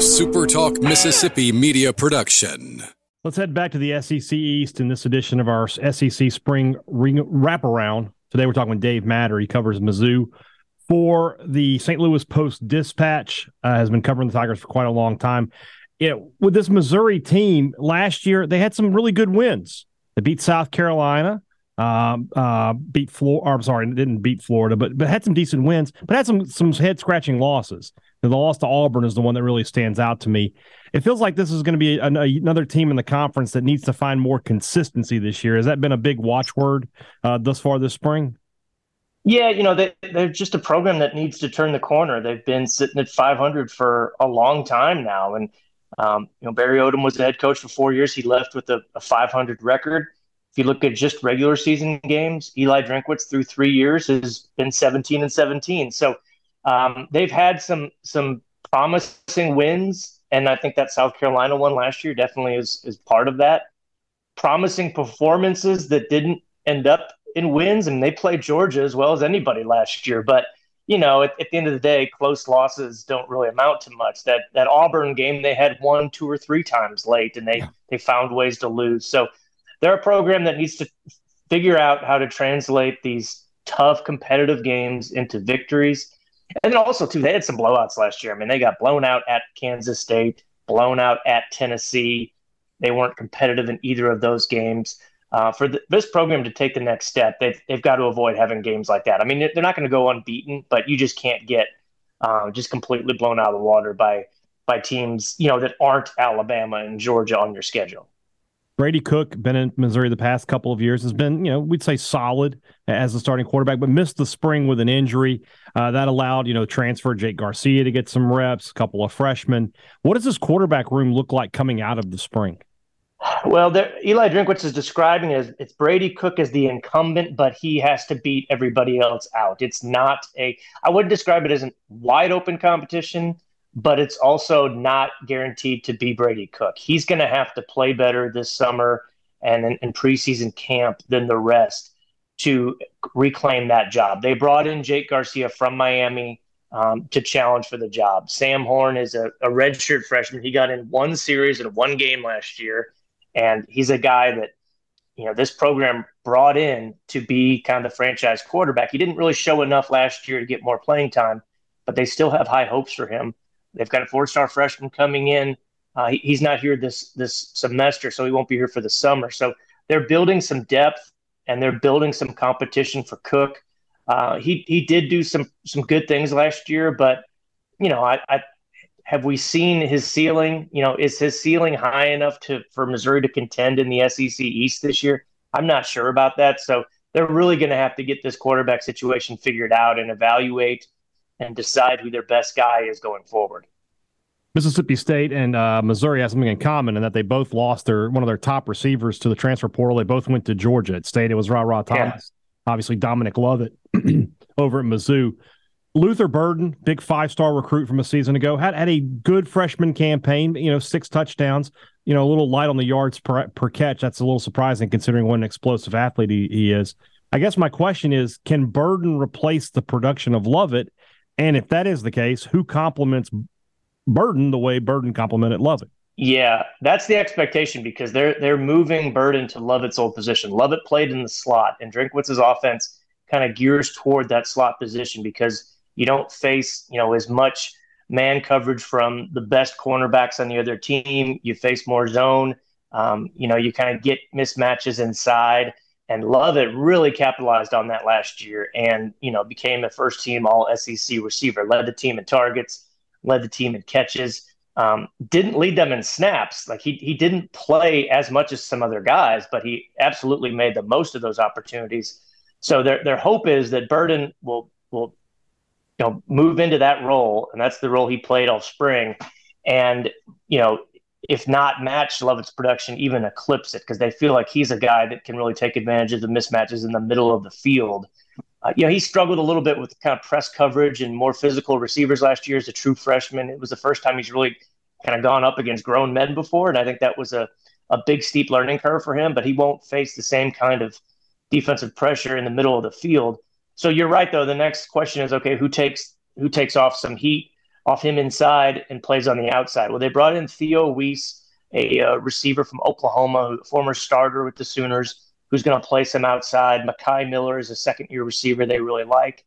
SuperTalk Mississippi media production. Let's head back to the SEC East in this edition of our SEC Spring ring wraparound. Today we're talking with Dave Matter. He covers Mizzou for the St. Louis Post Dispatch. Uh, has been covering the Tigers for quite a long time. It, with this Missouri team last year, they had some really good wins. They beat South Carolina, uh, uh, beat Florida. I'm sorry, didn't beat Florida, but but had some decent wins, but had some some head scratching losses. The loss to Auburn is the one that really stands out to me. It feels like this is going to be an, another team in the conference that needs to find more consistency this year. Has that been a big watchword uh, thus far this spring? Yeah, you know, they, they're just a program that needs to turn the corner. They've been sitting at 500 for a long time now. And, um, you know, Barry Odom was the head coach for four years. He left with a, a 500 record. If you look at just regular season games, Eli Drinkwitz through three years has been 17 and 17. So, um, they've had some some promising wins, and I think that South Carolina one last year definitely is is part of that. Promising performances that didn't end up in wins, and they played Georgia as well as anybody last year. But you know, at, at, the end of the day, close losses don't really amount to much. That that Auburn game, they had one, two, or three times late, and they yeah. they found ways to lose. So they're a program that needs to figure out how to translate these tough competitive games into victories and then also too, they had some blowouts last year. I mean, they got blown out at Kansas State, blown out at Tennessee. They weren't competitive in either of those games. Uh, for this program to take the next step, they've, they've got to avoid having games like that. I mean, they're not going to go unbeaten, but you just can't get uh, just completely blown out of the water by by teams you know that aren't Alabama and Georgia on your schedule. Brady Cook, been in Missouri the past couple of years, has been, you know, we'd say solid as a starting quarterback, but missed the spring with an injury. Uh, that allowed, you know, transfer Jake Garcia to get some reps, a couple of freshmen. What does this quarterback room look like coming out of the spring? Well, there, Eli Drinkwitz is describing as it's Brady Cook as the incumbent, but he has to beat everybody else out. It's not a, I wouldn't describe it as a wide open competition but it's also not guaranteed to be Brady Cook. He's going to have to play better this summer and in, in, preseason camp than the rest to reclaim that job. They brought in Jake Garcia from Miami um, to challenge for the job. Sam Horn is a, a redshirt freshman. He got in one series and one game last year, and he's a guy that you know this program brought in to be kind of the franchise quarterback. He didn't really show enough last year to get more playing time, but they still have high hopes for him. They've got a four-star freshman coming in. Uh, he, he's not here this this semester, so he won't be here for the summer. So they're building some depth and they're building some competition for Cook. Uh, he he did do some some good things last year, but you know, I, I have we seen his ceiling? You know, is his ceiling high enough to for Missouri to contend in the SEC East this year? I'm not sure about that. So they're really going to have to get this quarterback situation figured out and evaluate and decide who their best guy is going forward. Mississippi State and uh, Missouri have something in common in that they both lost their one of their top receivers to the transfer portal. They both went to Georgia. At State, it was Rara Thomas. Yeah. Obviously, Dominic Lovett over at Mizzou. Luther Burden, big five star recruit from a season ago, had had a good freshman campaign. You know, six touchdowns. You know, a little light on the yards per, per catch. That's a little surprising considering what an explosive athlete he, he is. I guess my question is, can Burden replace the production of Lovett? And if that is the case, who complements Burden the way Burden complimented Lovett? Yeah, that's the expectation because they're they're moving Burden to Lovett's old position. Lovett played in the slot, and Drinkwitz's offense kind of gears toward that slot position because you don't face you know as much man coverage from the best cornerbacks on the other team. You face more zone. Um, you know, you kind of get mismatches inside. And Lovett really capitalized on that last year and, you know, became a first team all SEC receiver, led the team in targets, led the team in catches, um, didn't lead them in snaps. Like he, he didn't play as much as some other guys, but he absolutely made the most of those opportunities. So their, their hope is that Burden will, will, you know, move into that role. And that's the role he played all spring. And, you know, if not match Lovett's production, even eclipse it because they feel like he's a guy that can really take advantage of the mismatches in the middle of the field. Uh, you know, he struggled a little bit with kind of press coverage and more physical receivers last year as a true freshman. It was the first time he's really kind of gone up against grown men before, and I think that was a a big steep learning curve for him. But he won't face the same kind of defensive pressure in the middle of the field. So you're right, though. The next question is, okay, who takes who takes off some heat? Off him inside and plays on the outside. Well, they brought in Theo Wease, a uh, receiver from Oklahoma, former starter with the Sooners, who's going to place him outside. Mekhi Miller is a second year receiver they really like.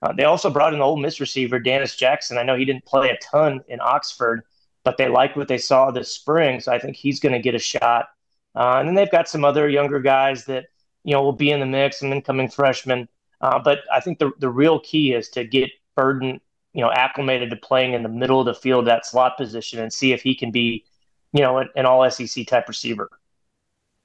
Uh, they also brought in the Ole Miss receiver, Dennis Jackson. I know he didn't play a ton in Oxford, but they liked what they saw this spring. So I think he's going to get a shot. Uh, and then they've got some other younger guys that, you know, will be in the mix, some incoming freshmen. Uh, but I think the, the real key is to get Burden, you know, acclimated to playing in the middle of the field, that slot position, and see if he can be, you know, an, an all SEC type receiver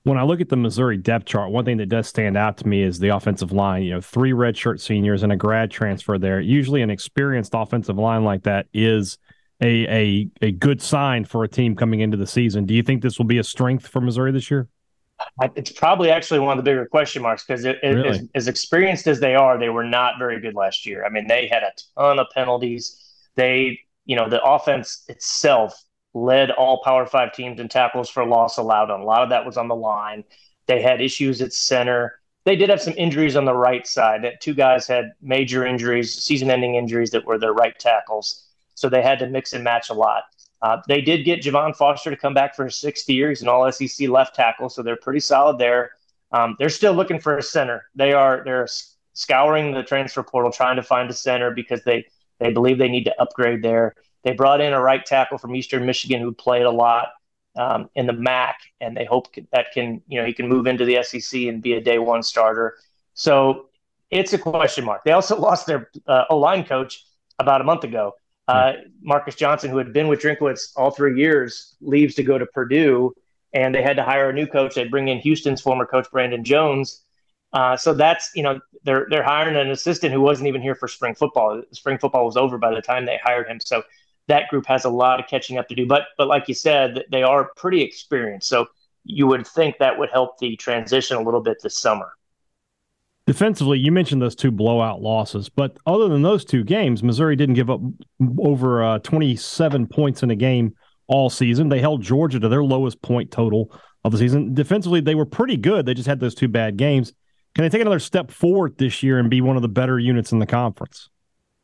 when I look at the Missouri depth chart, one thing that does stand out to me is the offensive line. You know, three redshirt seniors and a grad transfer there. Usually, an experienced offensive line like that is a a a good sign for a team coming into the season. Do you think this will be a strength for Missouri this year? It's probably actually one of the bigger question marks because really? as, as experienced as they are, they were not very good last year. I mean, they had a ton of penalties. They, you know, the offense itself led all Power Five teams in tackles for loss allowed, and a lot of that was on the line. They had issues at center. They did have some injuries on the right side. Two guys had major injuries, season-ending injuries that were their right tackles, so they had to mix and match a lot. Uh, they did get Javon Foster to come back for his sixth year. He's an All SEC left tackle, so they're pretty solid there. Um, they're still looking for a center. They are they're scouring the transfer portal, trying to find a center because they they believe they need to upgrade there. They brought in a right tackle from Eastern Michigan who played a lot um, in the MAC, and they hope that can, you know, he can move into the SEC and be a day one starter. So it's a question mark. They also lost their uh, O line coach about a month ago. Uh, Marcus Johnson, who had been with Drinkwitz all three years, leaves to go to Purdue, and they had to hire a new coach. They bring in Houston's former coach Brandon Jones. Uh, so that's you know they're they're hiring an assistant who wasn't even here for spring football. Spring football was over by the time they hired him. So that group has a lot of catching up to do. But but like you said, they are pretty experienced. So you would think that would help the transition a little bit this summer. Defensively, you mentioned those two blowout losses, but other than those two games, Missouri didn't give up over uh, 27 points in a game all season. They held Georgia to their lowest point total of the season. Defensively, they were pretty good. They just had those two bad games. Can they take another step forward this year and be one of the better units in the conference?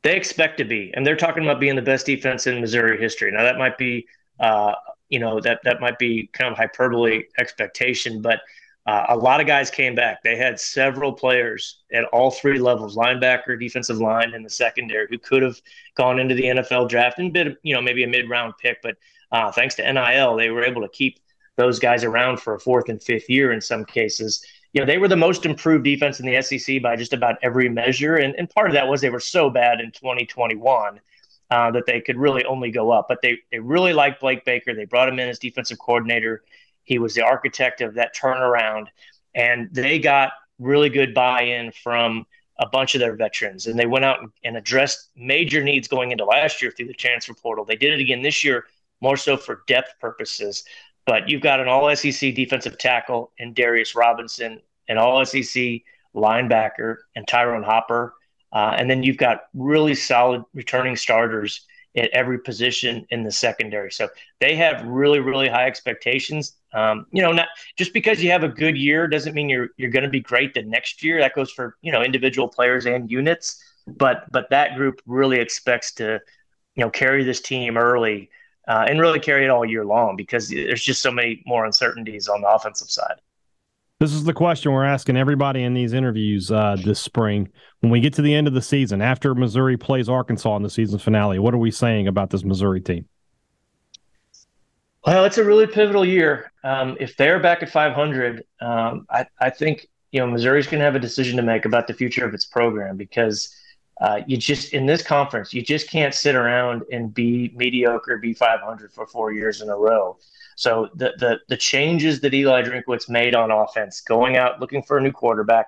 They expect to be, and they're talking about being the best defense in Missouri history. Now that might be, uh, you know, that that might be kind of hyperbole expectation, but uh, a lot of guys came back. They had several players at all three levels: linebacker, defensive line, and the secondary, who could have gone into the NFL draft and been, you know, maybe a mid-round pick. But uh, thanks to NIL, they were able to keep those guys around for a fourth and fifth year in some cases you know, they were the most improved defense in the SEC by just about every measure. And, and part of that was they were so bad in 2021 uh, that they could really only go up. But they, they really liked Blake Baker. They brought him in as defensive coordinator. He was the architect of that turnaround. And they got really good buy in from a bunch of their veterans. And they went out and addressed major needs going into last year through the transfer portal. They did it again this year, more so for depth purposes. But you've got an all SEC defensive tackle in Darius Robinson, an all SEC linebacker and Ty'Ron Hopper. Uh, and then you've got really solid returning starters at every position in the secondary. So they have really, really high expectations. Um, you know, not just because you have a good year doesn't mean you're you're going to be great the next year. That goes for you know individual players and units. But but that group really expects to you know carry this team early uh, and really carry it all year long because there's just so many more uncertainties on the offensive side. This is the question we're asking everybody in these interviews uh, this spring. When we get to the end of the season, after Missouri plays Arkansas in the season finale, what are we saying about this Missouri team? Well, it's a really pivotal year. Um, if they're back at 500, um, I, I, think you know Missouri's going to have a decision to make about the future of its program because uh, you just in this conference, you just can't sit around and be mediocre, be 500 for four years in a row. So the the the changes that Eli Drinkwitz made on offense, going out looking for a new quarterback,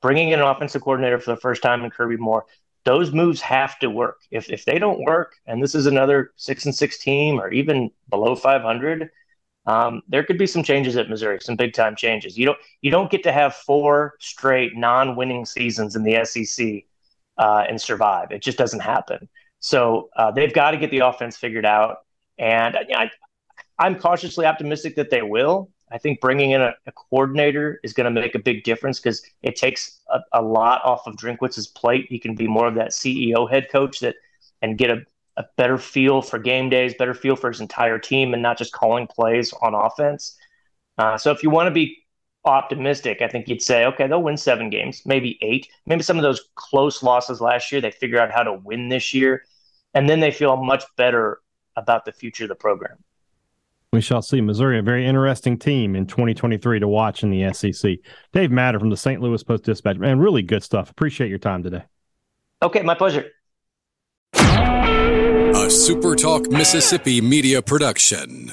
bringing in an offensive coordinator for the first time in Kirby Moore, those moves have to work. If if they don't work, and this is another six and six team, or even below 500, um, there could be some changes at Missouri, some big time changes. You don't you don't get to have four straight non winning seasons in the SEC uh, and survive. It just doesn't happen. So uh, they've got to get the offense figured out. And I, am cautiously optimistic that they will. I think bringing in a, a coordinator is going to make a big difference because it takes a, a, lot off of Drinkwitz's plate. He can be more of that CEO head coach that and get a, a better feel for game days, better feel for his entire team, and not just calling plays on offense. Uh, so if you want to be optimistic, I think you'd say, okay, they'll win seven games, maybe eight. Maybe some of those close losses last year, they figure out how to win this year, and then they feel much better about the future of the program. We shall see. Missouri, a very interesting team in 2023 to watch in the SEC. Dave Matter from the St. Louis Post Dispatch. Man, really good stuff. Appreciate your time today. Okay, my pleasure. A SuperTalk Mississippi media production.